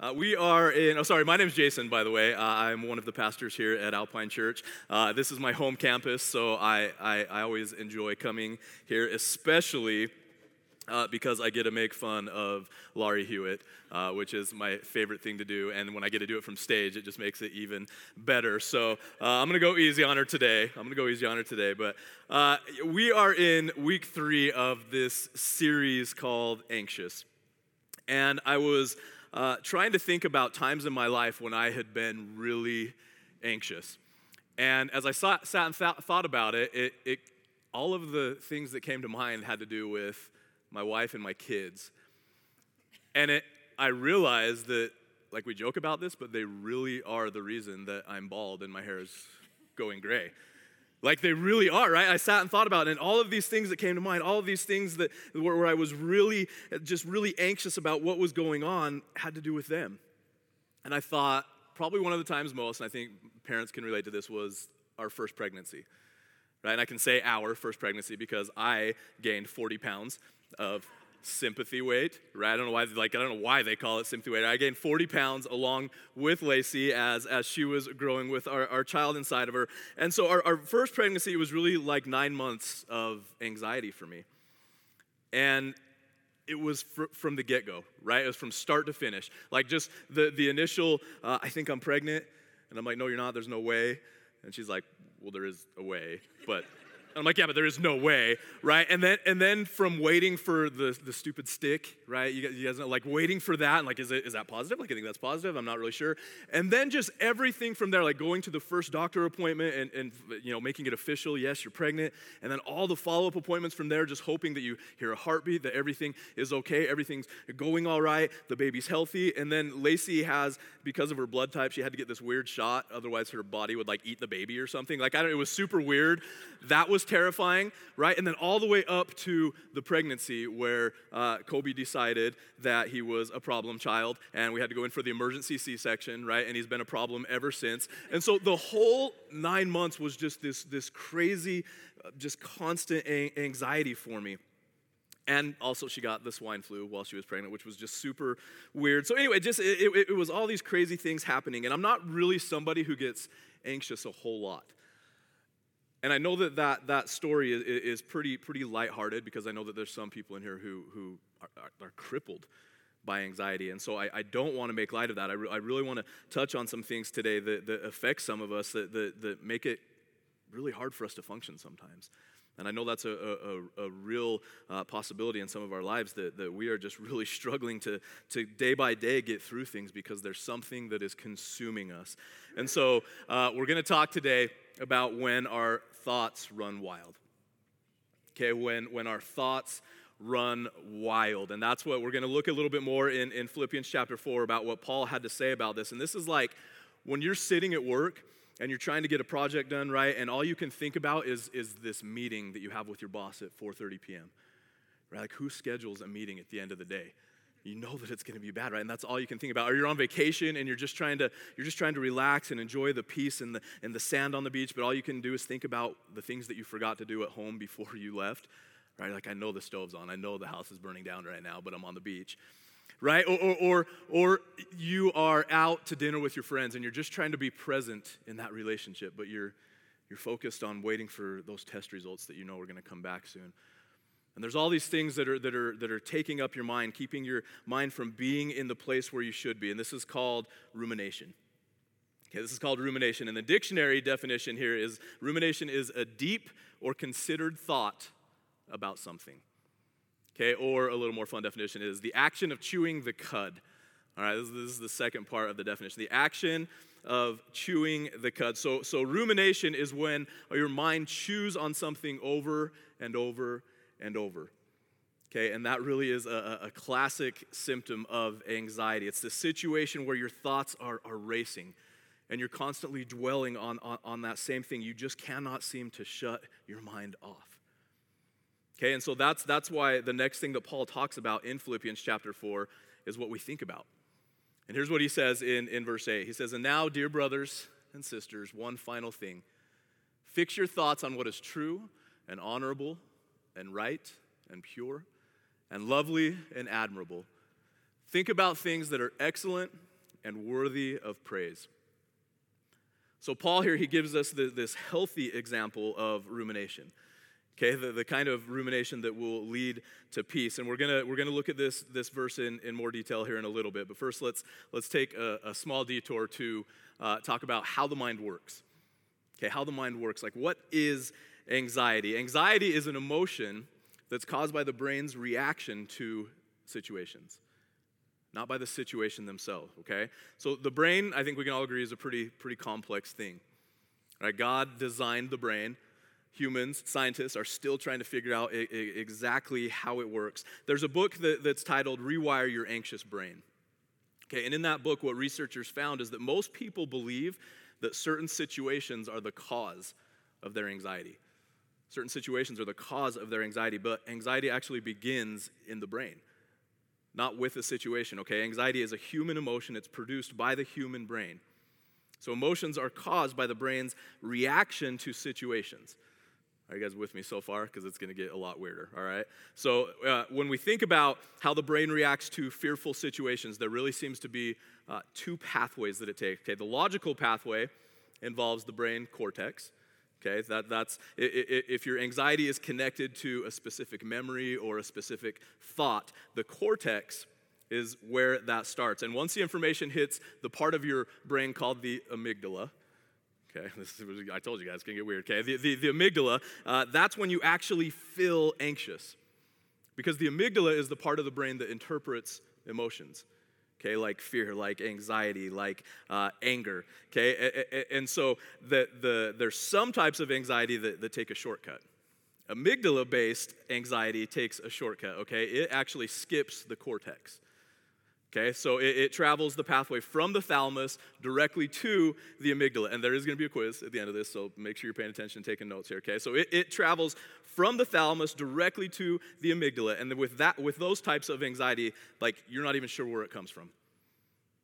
Uh, we are in, oh, sorry, my name is Jason, by the way. Uh, I'm one of the pastors here at Alpine Church. Uh, this is my home campus, so I, I, I always enjoy coming here, especially uh, because I get to make fun of Laurie Hewitt, uh, which is my favorite thing to do. And when I get to do it from stage, it just makes it even better. So uh, I'm going to go easy on her today. I'm going to go easy on her today. But we are in week three of this series called Anxious. And I was uh, trying to think about times in my life when I had been really anxious. And as I sat, sat and th- thought about it, it, it, all of the things that came to mind had to do with my wife and my kids. And it, I realized that, like, we joke about this, but they really are the reason that I'm bald and my hair is going gray. Like they really are, right? I sat and thought about it, and all of these things that came to mind, all of these things that where, where I was really, just really anxious about what was going on, had to do with them. And I thought, probably one of the times most, and I think parents can relate to this, was our first pregnancy. Right? And I can say our first pregnancy because I gained 40 pounds of sympathy weight, right? I don't know why, like, I don't know why they call it sympathy weight. I gained 40 pounds along with Lacey as, as she was growing with our, our child inside of her. And so our, our first pregnancy was really like nine months of anxiety for me. And it was fr- from the get go, right? It was from start to finish. Like just the, the initial, uh, I think I'm pregnant. And I'm like, no, you're not. There's no way. And she's like, well, there is a way, but I'm like, yeah, but there is no way, right? And then and then from waiting for the, the stupid stick, right? You guys, you guys know, like waiting for that, and like, is it is that positive? Like, I think that's positive. I'm not really sure. And then just everything from there, like going to the first doctor appointment and, and you know making it official. Yes, you're pregnant. And then all the follow up appointments from there, just hoping that you hear a heartbeat, that everything is okay, everything's going all right, the baby's healthy. And then Lacey has, because of her blood type, she had to get this weird shot. Otherwise, her body would like eat the baby or something. Like I don't. It was super weird. That was terrifying, right? And then all the way up to the pregnancy where uh, Kobe decided that he was a problem child and we had to go in for the emergency C section, right? And he's been a problem ever since. And so the whole nine months was just this, this crazy, uh, just constant anxiety for me. And also, she got the swine flu while she was pregnant, which was just super weird. So, anyway, just it, it, it was all these crazy things happening. And I'm not really somebody who gets anxious a whole lot. And I know that that, that story is, is pretty, pretty lighthearted because I know that there's some people in here who, who are, are, crippled by anxiety. And so I, I don't want to make light of that. I, re- I really want to touch on some things today that, that affect some of us, that, that, that make it really hard for us to function sometimes. And I know that's a, a, a real uh, possibility in some of our lives that, that we are just really struggling to, to day by day get through things because there's something that is consuming us. And so uh, we're going to talk today about when our thoughts run wild. Okay, when, when our thoughts run wild. And that's what we're going to look a little bit more in, in Philippians chapter 4 about what Paul had to say about this. And this is like when you're sitting at work and you're trying to get a project done right, and all you can think about is, is this meeting that you have with your boss at 4:30 p.m. Right? Like who schedules a meeting at the end of the day? you know that it's going to be bad right and that's all you can think about or you're on vacation and you're just trying to you're just trying to relax and enjoy the peace and the and the sand on the beach but all you can do is think about the things that you forgot to do at home before you left right like i know the stove's on i know the house is burning down right now but i'm on the beach right or or or, or you are out to dinner with your friends and you're just trying to be present in that relationship but you're you're focused on waiting for those test results that you know are going to come back soon and there's all these things that are, that, are, that are taking up your mind, keeping your mind from being in the place where you should be. And this is called rumination. Okay, this is called rumination. And the dictionary definition here is rumination is a deep or considered thought about something. Okay, or a little more fun definition is the action of chewing the cud. All right, this, this is the second part of the definition. The action of chewing the cud. So, so rumination is when your mind chews on something over and over and over. Okay, and that really is a, a classic symptom of anxiety. It's the situation where your thoughts are, are racing and you're constantly dwelling on, on, on that same thing. You just cannot seem to shut your mind off. Okay, and so that's, that's why the next thing that Paul talks about in Philippians chapter 4 is what we think about. And here's what he says in, in verse 8 He says, And now, dear brothers and sisters, one final thing. Fix your thoughts on what is true and honorable and right and pure and lovely and admirable. Think about things that are excellent and worthy of praise. So, Paul here, he gives us the, this healthy example of rumination. Okay, the, the kind of rumination that will lead to peace. And we're gonna, we're gonna look at this, this verse in, in more detail here in a little bit. But first, let's, let's take a, a small detour to uh, talk about how the mind works. Okay, how the mind works. Like, what is anxiety? Anxiety is an emotion that's caused by the brain's reaction to situations not by the situation themselves, okay? So the brain, I think we can all agree, is a pretty, pretty complex thing. Right? God designed the brain. Humans, scientists, are still trying to figure out I- I- exactly how it works. There's a book that, that's titled Rewire Your Anxious Brain. Okay, and in that book, what researchers found is that most people believe that certain situations are the cause of their anxiety. Certain situations are the cause of their anxiety, but anxiety actually begins in the brain not with a situation, okay? Anxiety is a human emotion, it's produced by the human brain. So emotions are caused by the brain's reaction to situations. Are you guys with me so far? Because it's going to get a lot weirder, all right? So, uh, when we think about how the brain reacts to fearful situations, there really seems to be uh, two pathways that it takes. Okay, the logical pathway involves the brain cortex, Okay, that, that's if your anxiety is connected to a specific memory or a specific thought, the cortex is where that starts. And once the information hits the part of your brain called the amygdala, okay, this is, I told you guys, it's gonna get weird, okay? The, the, the amygdala, uh, that's when you actually feel anxious. Because the amygdala is the part of the brain that interprets emotions okay, like fear, like anxiety, like uh, anger, okay? And so the, the, there's some types of anxiety that, that take a shortcut. Amygdala based anxiety takes a shortcut, okay? It actually skips the cortex. Okay, so it, it, travels the pathway from the thalamus directly to the amygdala. And there is going to be a quiz at the end of this, so make sure you're paying attention and taking notes here. Okay, so it, it travels from the thalamus directly to the amygdala. And with that, with those types of anxiety, like you're not even sure where it comes from.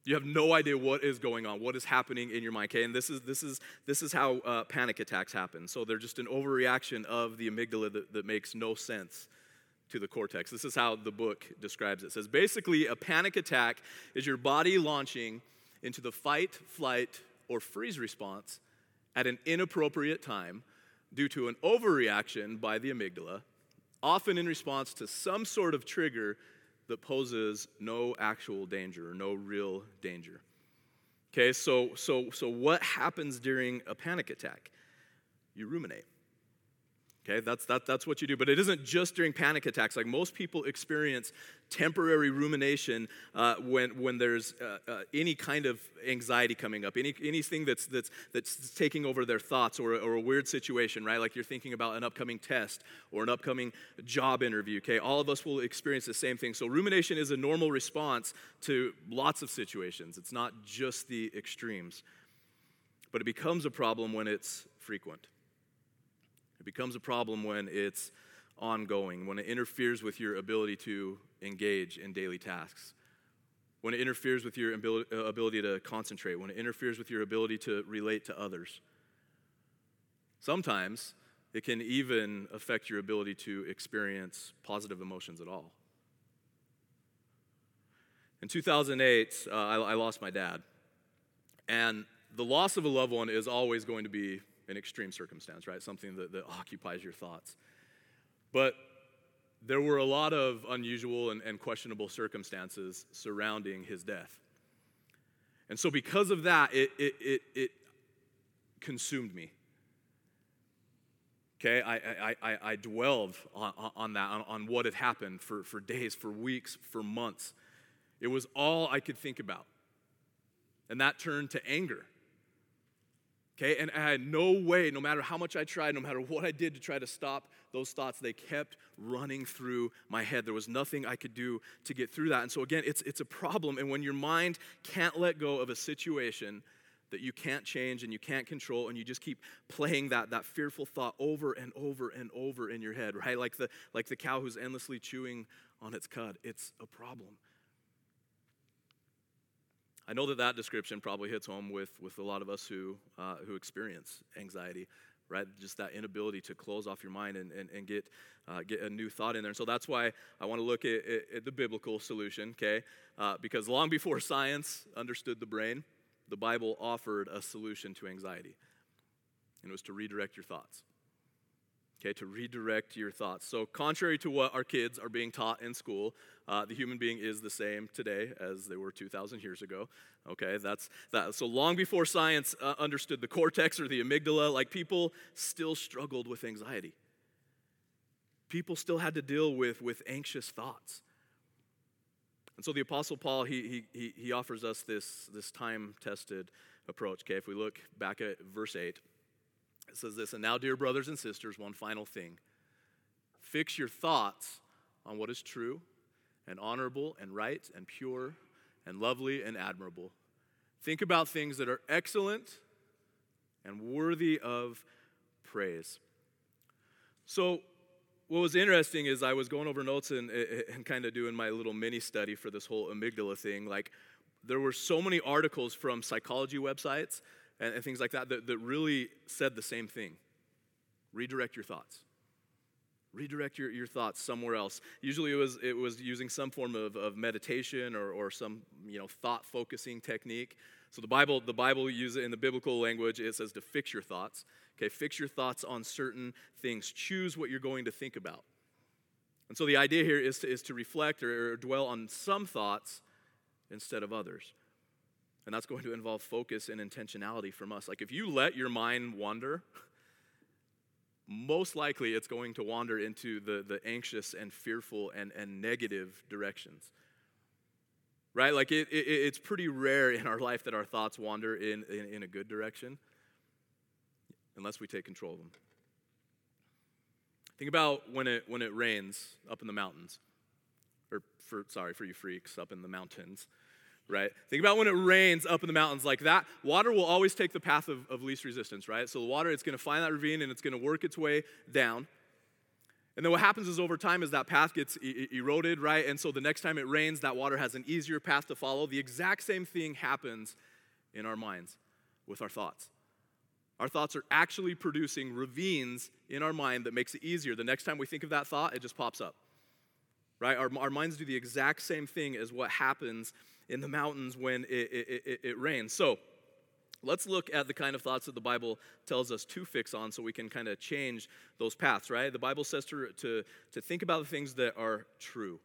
You have no idea what is going on, what is happening in your mind. Okay, and this is this is this is how uh, panic attacks happen. So they're just an overreaction of the amygdala that, that makes no sense to the cortex. This is how the book describes it. It says basically, a panic attack is your body launching into the fight, flight, or freeze response at an inappropriate time due to an overreaction by the amygdala, often in response to some sort of trigger that poses no actual danger or no real danger. Okay, so so so what happens during a panic attack? You ruminate. Okay, that's, that, that's what you do. But it isn't just during panic attacks. Like most people experience temporary rumination uh, when, when there's uh, uh, any kind of anxiety coming up, any, anything that's, that's, that's taking over their thoughts or, or a weird situation, right? Like you're thinking about an upcoming test or an upcoming job interview, okay? All of us will experience the same thing. So rumination is a normal response to lots of situations, it's not just the extremes. But it becomes a problem when it's frequent. It becomes a problem when it's ongoing, when it interferes with your ability to engage in daily tasks, when it interferes with your ability to concentrate, when it interferes with your ability to relate to others. Sometimes it can even affect your ability to experience positive emotions at all. In 2008, uh, I, I lost my dad. And the loss of a loved one is always going to be an extreme circumstance, right? Something that, that occupies your thoughts. But there were a lot of unusual and, and questionable circumstances surrounding his death. And so, because of that, it, it, it, it consumed me. Okay, I, I, I, I dwelled on, on that, on, on what had happened for, for days, for weeks, for months. It was all I could think about. And that turned to anger. Okay, and I had no way, no matter how much I tried, no matter what I did to try to stop those thoughts, they kept running through my head. There was nothing I could do to get through that. And so, again, it's, it's a problem. And when your mind can't let go of a situation that you can't change and you can't control, and you just keep playing that, that fearful thought over and over and over in your head, right? Like the, like the cow who's endlessly chewing on its cud, it's a problem. I know that that description probably hits home with, with a lot of us who, uh, who experience anxiety. right? Just that inability to close off your mind and, and, and get, uh, get a new thought in there. And so that's why I want to look at, at, at, the biblical solution, okay? Uh, because long before science understood the brain, the Bible offered a solution to anxiety, and it was to redirect your thoughts. Okay, to redirect your thoughts. So, contrary to what our kids are being taught in school, uh, the human being is the same today as they were 2,000 years ago. Okay, that's that. So long before science uh, understood the cortex or the amygdala, like people still struggled with anxiety. People still had to deal with with anxious thoughts. And so the Apostle Paul, he, he, he offers us this, this time tested approach. Okay, if we look back at verse 8, it says this And now, dear brothers and sisters, one final thing fix your thoughts on what is true and honorable and right and pure and lovely and admirable. Think about things that are excellent and worthy of praise. So, what was interesting is I was going over notes and, eh, eh, and kind of doing my little mini study for this whole amygdala thing. Like, there were so many articles from psychology websites and, and things like that, that that really said the same thing. Redirect your thoughts. Redirect your, your thoughts somewhere else. Usually it was it was using some form of, of meditation or, or some you know thought focusing technique. So the bible the bible uses in the biblical language. It says to fix your thoughts. Okay fix your thoughts on certain things. Choose what you're going to think about. And so the idea here is to, is to reflect or, or dwell on some thoughts instead of others and that's going to involve focus and intentionality from us. Like if you let your mind wander, most likely it's going to wander into the, the anxious and fearful and, and negative directions. Right? Like it, it, it's pretty rare in our life that our thoughts wander in, in, in a good direction unless we take control of them. Think about when it, when it rains up in the mountains, or for, sorry, for you freaks up in the mountains right? Think about when it rains up in the mountains like that. Water will always take the path of, of least resistance, right? So the water, it's going to find that ravine and it's going to work its way down. And then what happens is over time, as that path gets e- eroded, right? And so the next time it rains, that water has an easier path to follow. The exact same thing happens in our minds with our thoughts. Our thoughts are actually producing ravines in our mind that makes it easier. The next time we think of that thought, it just pops up, right? Our, our minds do the exact same thing as what happens in the mountains when it, it, it, it rains. So, let's look at the kind of thoughts that the Bible tells us to fix on so we can kind of change those paths, right? The Bible says to, to, to think about the things that are true.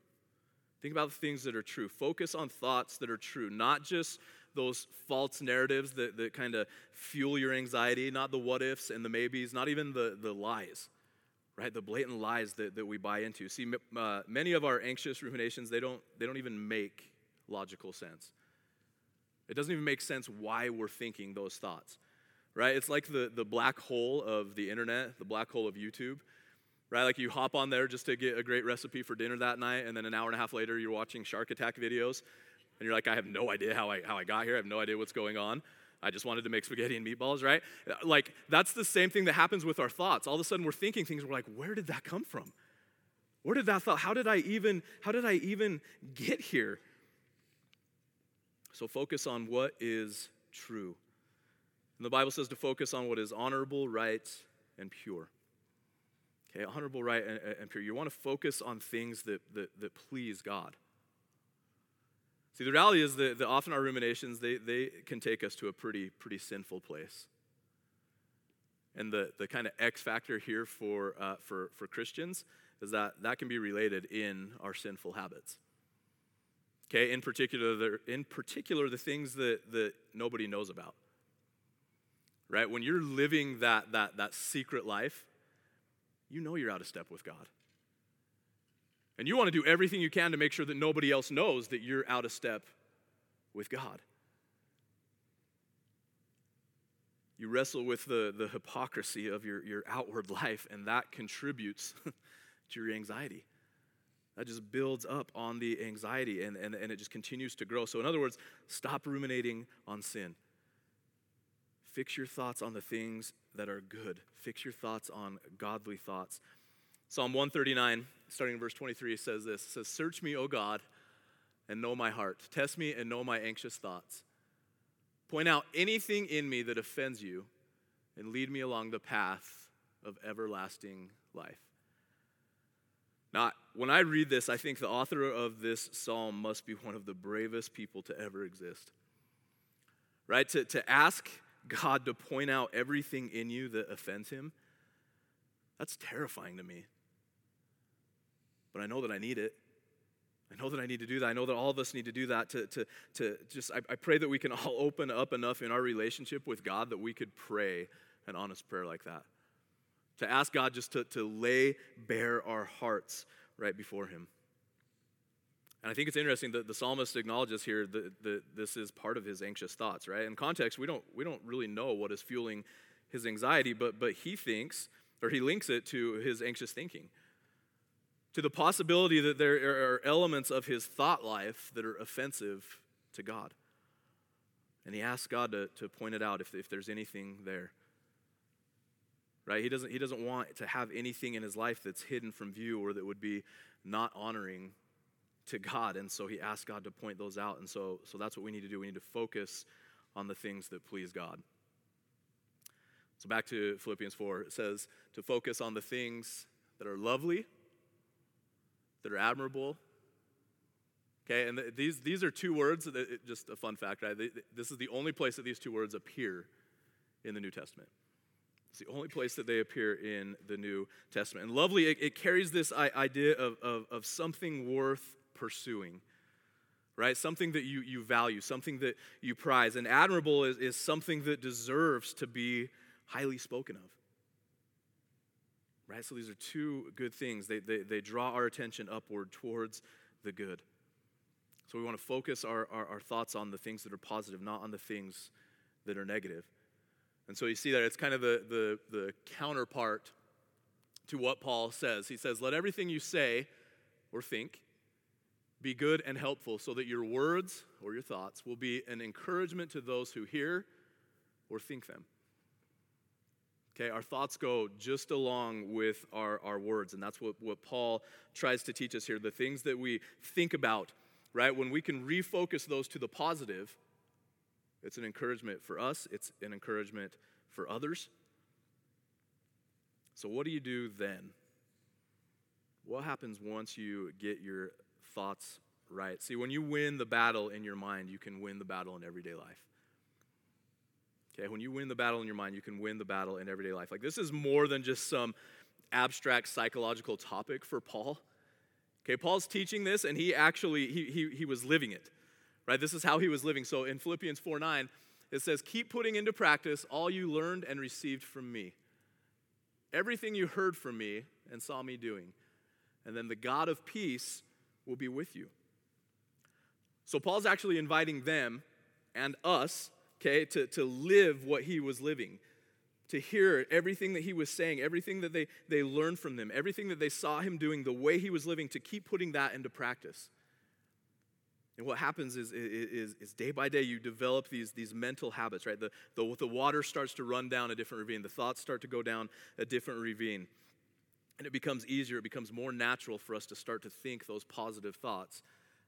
Think about the things that are true. Focus on thoughts that are true, not just those false narratives that, that kind of fuel your anxiety, not the what ifs and the maybes, not even the, the lies, right? The blatant lies that, that we buy into. See, uh, many of our anxious ruminations, they don't, they don't even make logical sense. It doesn't even make sense why we're thinking those thoughts, right? It's like the, the black hole of the internet, the black hole of YouTube, right? Like you hop on there just to get a great recipe for dinner that night, and then an hour and a half later, you're watching shark attack videos, and you're like, I have no idea how I, how I got here, I have no idea what's going on. I just wanted to make spaghetti and meatballs, right? Like, that's the same thing that happens with our thoughts. All of a sudden, we're thinking things, we're like, where did that come from? Where did that thought, how did I even, how did I even get here? So focus on what is true. And the Bible says to focus on what is honorable, right, and pure. Okay, honorable, right, and, and pure. You want to focus on things that, that, that please God. See, the reality is that, that often our ruminations, they, they can take us to a pretty, pretty sinful place. And the, the kind of X factor here for, uh, for, for Christians is that that can be related in our sinful habits. Okay, in particular, the, in particular, the things that, that nobody knows about. Right? When you're living that, that, that secret life, you know you're out of step with God. And you want to do everything you can to make sure that nobody else knows that you're out of step with God. You wrestle with the, the hypocrisy of your, your outward life, and that contributes to your anxiety that just builds up on the anxiety and, and, and it just continues to grow. So, in other words, stop ruminating on sin. Fix your thoughts on the things that are good, fix your thoughts on godly thoughts. Psalm 139, starting in verse 23, says this says, Search me, O God, and know my heart. Test me and know my anxious thoughts. Point out anything in me that offends you, and lead me along the path of everlasting life. When I read this, I think the author of this psalm must be one of the bravest people to ever exist. Right? To, to ask God to point out everything in you that offends him, that's terrifying to me. But I know that I need it. I know that I need to do that. I know that all of us need to do that to, to, to just, I, I pray that we can all open up enough in our relationship with God that we could pray an honest prayer like that to ask God just to, to lay bare our hearts right before Him. And I think it's interesting that the psalmist acknowledges here that, that this is part of his anxious thoughts, right? In context, we don't, we don't really know what is fueling his anxiety, but, but he thinks, or he links it to his anxious thinking, to the possibility that there are elements of his thought life that are offensive to God. And he asks God to, to point it out if, if there's anything there right? He doesn't, he doesn't want to have anything in his life that's hidden from view or that would be not honoring to God. And so he asks God to point those out. And so, so that's what we need to do. We need to focus on the things that please God. So back to Philippians 4, it says to focus on the things that are lovely, that are admirable. Okay, and th- these, these are two words, that, just a fun fact, right? This is the only place that these two words appear in the New Testament. It's the only place that they appear in the New Testament. And lovely, it, it carries this idea of, of, of something worth pursuing right? Something that you, you value, something that you prize. And admirable is, is something that deserves to be highly spoken of. Right? So these are two good things. They, they, they draw our attention upward towards the good. So we want to focus our, our, our thoughts on the things that are positive, not on the things that are negative. And so you see that it's kind of the, the, the counterpart to what Paul says. He says, Let everything you say or think be good and helpful, so that your words or your thoughts will be an encouragement to those who hear or think them. Okay, our thoughts go just along with our, our words, and that's what, what Paul tries to teach us here. The things that we think about, right? When we can refocus those to the positive, it's an encouragement for us, it's an encouragement for others. So, what do you do then? What happens once you get your thoughts right? See, when you win the battle in your mind, you can win the battle in everyday life. Okay, when you win the battle in your mind, you can win the battle in everyday life. Like, this is more than just some abstract psychological topic for Paul. Okay, Paul's teaching this, and he actually he, he, he was living it right? This is how he was living. So in Philippians 4 9, it says, Keep putting into practice all you learned and received from me. Everything you heard from me and saw me doing. And then the God of peace will be with you. So Paul's actually inviting them and us, okay, to, to live what he was living, to hear everything that he was saying, everything that they, they learned from him, everything that they saw him doing, the way he was living, to keep putting that into practice. And what happens is, is, is, day by day you develop these, these mental habits, right? The, the, the water starts to run down a different ravine, the thoughts start to go down a different ravine. And it becomes easier, it becomes more natural for us to start to think those positive thoughts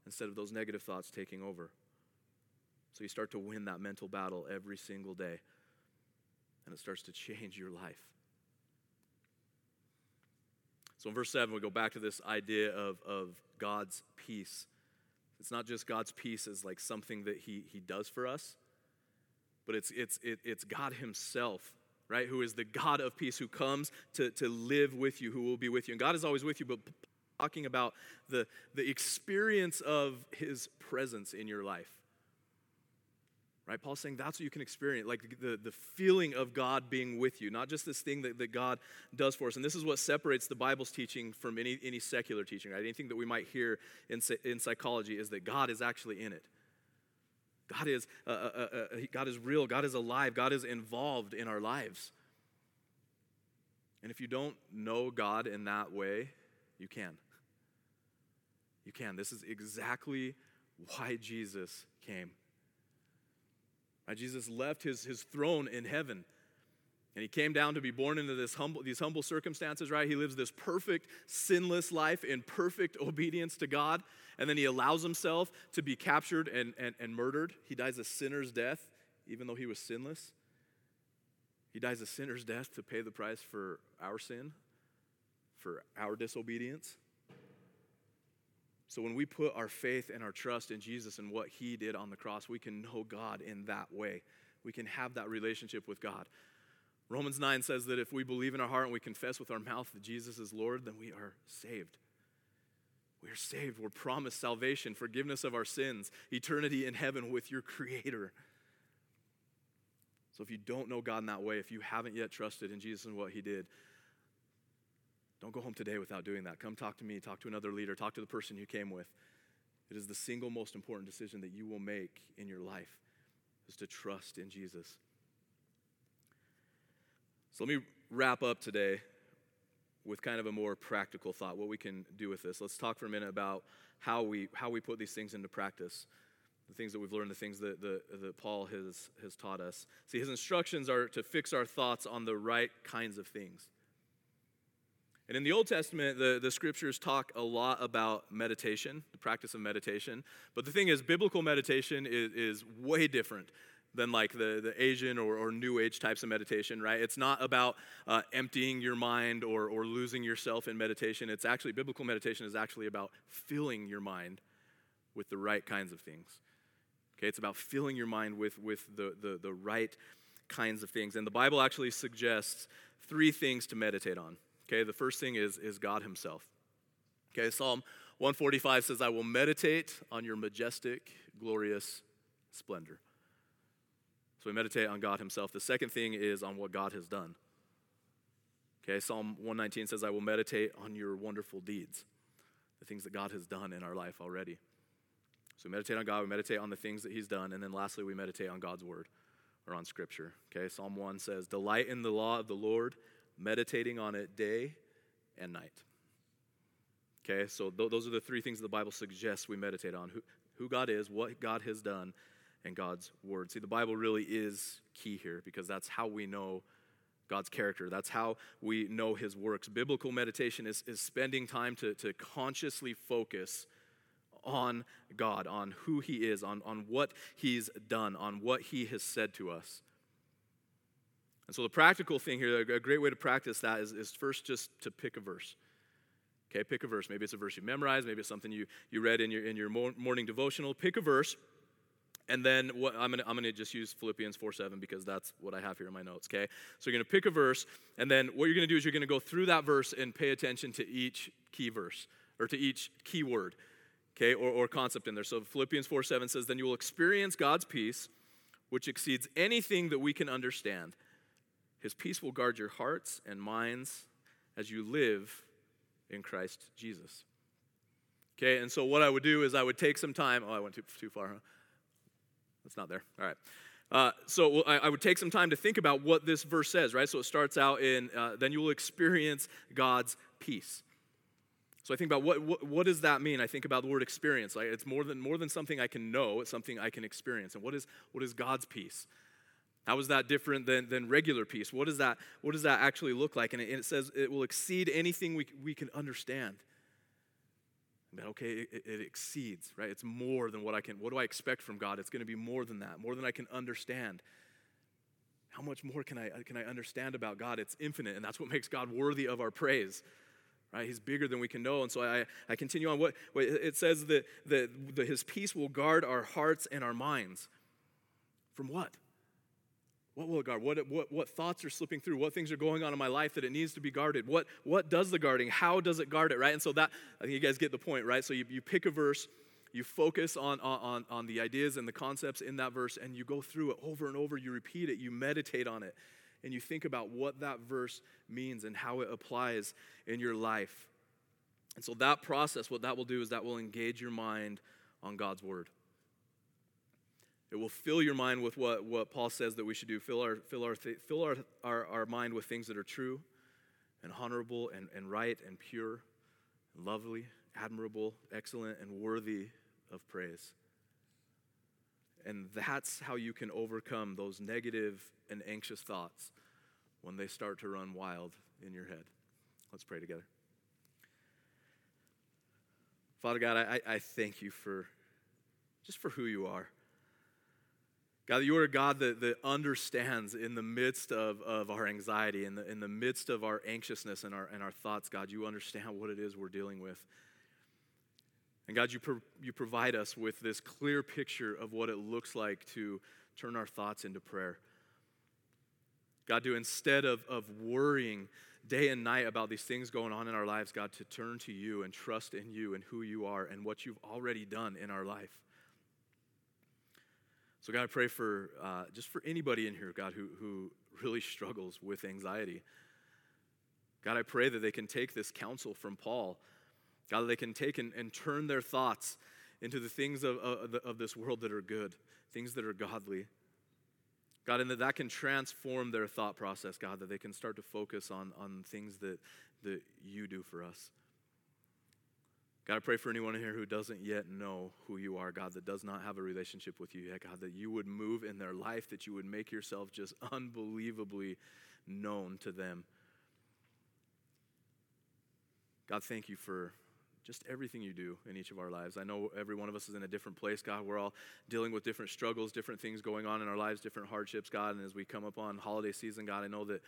instead of those negative thoughts taking over. So you start to win that mental battle every single day, and it starts to change your life. So in verse 7, we go back to this idea of, of God's peace. It's not just God's peace as like something that he, he does for us, but it's, it's, it, it's God Himself, right? Who is the God of peace, who comes to, to live with you, who will be with you. And God is always with you, but talking about the, the experience of His presence in your life. Right? Paul's saying that's what you can experience, like the, the feeling of God being with you, not just this thing that, that God does for us. And this is what separates the Bible's teaching from any, any secular teaching, right? Anything that we might hear in, in psychology is that God is actually in it. God is, uh, uh, uh, uh God is real, God is alive, God is involved in our lives. And if you don't know God in that way, you can. You can. This is exactly why Jesus came. Right? Jesus left his, his throne in heaven. And he came down to be born into this humble, these humble circumstances, right? He lives this perfect, sinless life in perfect obedience to God. And then he allows himself to be captured and, and, and murdered. He dies a sinner's death, even though he was sinless. He dies a sinner's death to pay the price for our sin, for our disobedience. So when we put our faith and our trust in Jesus and what he did on the cross, we can know God in that way. We can have that relationship with God. Romans 9 says that if we believe in our heart and we confess with our mouth that Jesus is Lord, then we are saved. We are saved. We're promised salvation, forgiveness of our sins, eternity in heaven with your Creator. So if you don't know God in that way, if you haven't yet trusted in Jesus and what He did, don't go home today without doing that. Come talk to me, talk to another leader, talk to the person you came with. It is the single most important decision that you will make in your life is to trust in Jesus. So let me wrap up today with kind of a more practical thought, what we can do with this. Let's talk for a minute about how we how we put these things into practice. The things that we've learned, the things that, that, Paul has, has taught us. See, his instructions are to fix our thoughts on the right kinds of things. And in the Old Testament, the, the scriptures talk a lot about meditation, the practice of meditation. But the thing is, biblical meditation is, is way different than like the, the Asian or, or New Age types of meditation, right? It's not about uh, emptying your mind or, or losing yourself in meditation. It's actually, biblical meditation is actually about filling your mind with the right kinds of things. Okay, it's about filling your mind with, with the, the, the right kinds of things. And the Bible actually suggests three things to meditate on. Okay, the first thing is, is God Himself. Okay, Psalm 145 says, I will meditate on your majestic, glorious splendor. So we meditate on God Himself. The second thing is on what God has done. Okay, Psalm 119 says, I will meditate on your wonderful deeds, the things that God has done in our life already. So we meditate on God, we meditate on the things that He's done, and then lastly, we meditate on God's Word or on Scripture. Okay, Psalm 1 says, Delight in the law of the Lord meditating on it day and night. Okay, so th- those are the three things the Bible suggests we meditate on who, who God is, what God has done, and God's word. See, the Bible really is key here because that's how we know God's character. That's how we know his works. Biblical meditation is, is spending time to, to consciously focus on God, on who he is, on, on what he's done, on what he has said to us. And so, the practical thing here, a great way to practice that is, is first just to pick a verse. Okay, pick a verse. Maybe it's a verse you memorized, maybe it's something you, you read in your, in your morning devotional. Pick a verse. And then what, I'm going to I'm gonna just use Philippians 4 7 because that's what I have here in my notes, okay? So you're going to pick a verse, and then what you're going to do is you're going to go through that verse and pay attention to each key verse or to each key word, okay, or, or concept in there. So Philippians 4 7 says, Then you will experience God's peace, which exceeds anything that we can understand. His peace will guard your hearts and minds as you live in Christ Jesus. Okay, and so what I would do is I would take some time. Oh, I went too, too far, huh? That's not there. All right. Uh, so I, I, would take some time to think about what this verse says, right? So it starts out in, uh, then you will experience God's peace. So I think about what, what, what, does that mean? I think about the word experience. Like it's more than, more than something I can know, it's something I can experience. And what is, what is God's peace? How is that different than, than regular peace? What does, that, what does that actually look like? And it, and it says it will exceed anything we, we can understand. But okay, it, it, exceeds, right? It's more than what I can, what do I expect from God? It's going to be more than that, more than I can understand. How much more can I, can I understand about God? It's infinite, and that's what makes God worthy of our praise, right? He's bigger than we can know. And so I, I continue on. What, what it says that, that, that his peace will guard our hearts and our minds. From what? What will it guard? What, what, what thoughts are slipping through? What things are going on in my life that it needs to be guarded? What, what does the guarding? How does it guard it, right? And so that, I think you guys get the point, right? So you, you pick a verse, you focus on, on, on the ideas and the concepts in that verse, and you go through it over and over. You repeat it, you meditate on it, and you think about what that verse means and how it applies in your life. And so that process, what that will do is that will engage your mind on God's word. It will fill your mind with what, what Paul says that we should do. Fill, our, fill, our, fill our, our, our mind with things that are true and honorable and, and right and pure and lovely, admirable, excellent, and worthy of praise. And that's how you can overcome those negative and anxious thoughts when they start to run wild in your head. Let's pray together. Father God, I, I thank you for just for who you are. God, you are a God that, that understands in the midst of, of our anxiety, in the, in the midst of our anxiousness and our, and our thoughts, God, you understand what it is we're dealing with. And God, you, pro- you provide us with this clear picture of what it looks like to turn our thoughts into prayer. God, to instead of, of worrying day and night about these things going on in our lives, God, to turn to you and trust in you and who you are and what you've already done in our life. So, God, I pray for uh, just for anybody in here, God, who, who really struggles with anxiety. God, I pray that they can take this counsel from Paul. God, they can take and, and turn their thoughts into the things of, of, of this world that are good, things that are godly. God, and that that can transform their thought process, God, that they can start to focus on, on things that, that you do for us. God, I pray for anyone here who doesn't yet know who you are, God, that does not have a relationship with you yet, God, that you would move in their life, that you would make yourself just unbelievably known to them. God, thank you for just everything you do in each of our lives. I know every one of us is in a different place, God. We're all dealing with different struggles, different things going on in our lives, different hardships, God. And as we come upon holiday season, God, I know that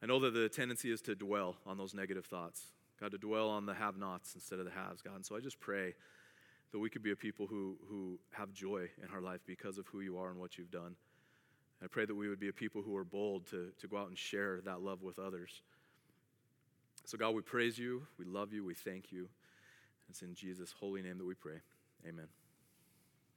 I know that the tendency is to dwell on those negative thoughts. God, to dwell on the have nots instead of the haves, God. And so I just pray that we could be a people who, who have joy in our life because of who you are and what you've done. I pray that we would be a people who are bold to, to go out and share that love with others. So, God, we praise you, we love you, we thank you. It's in Jesus' holy name that we pray. Amen.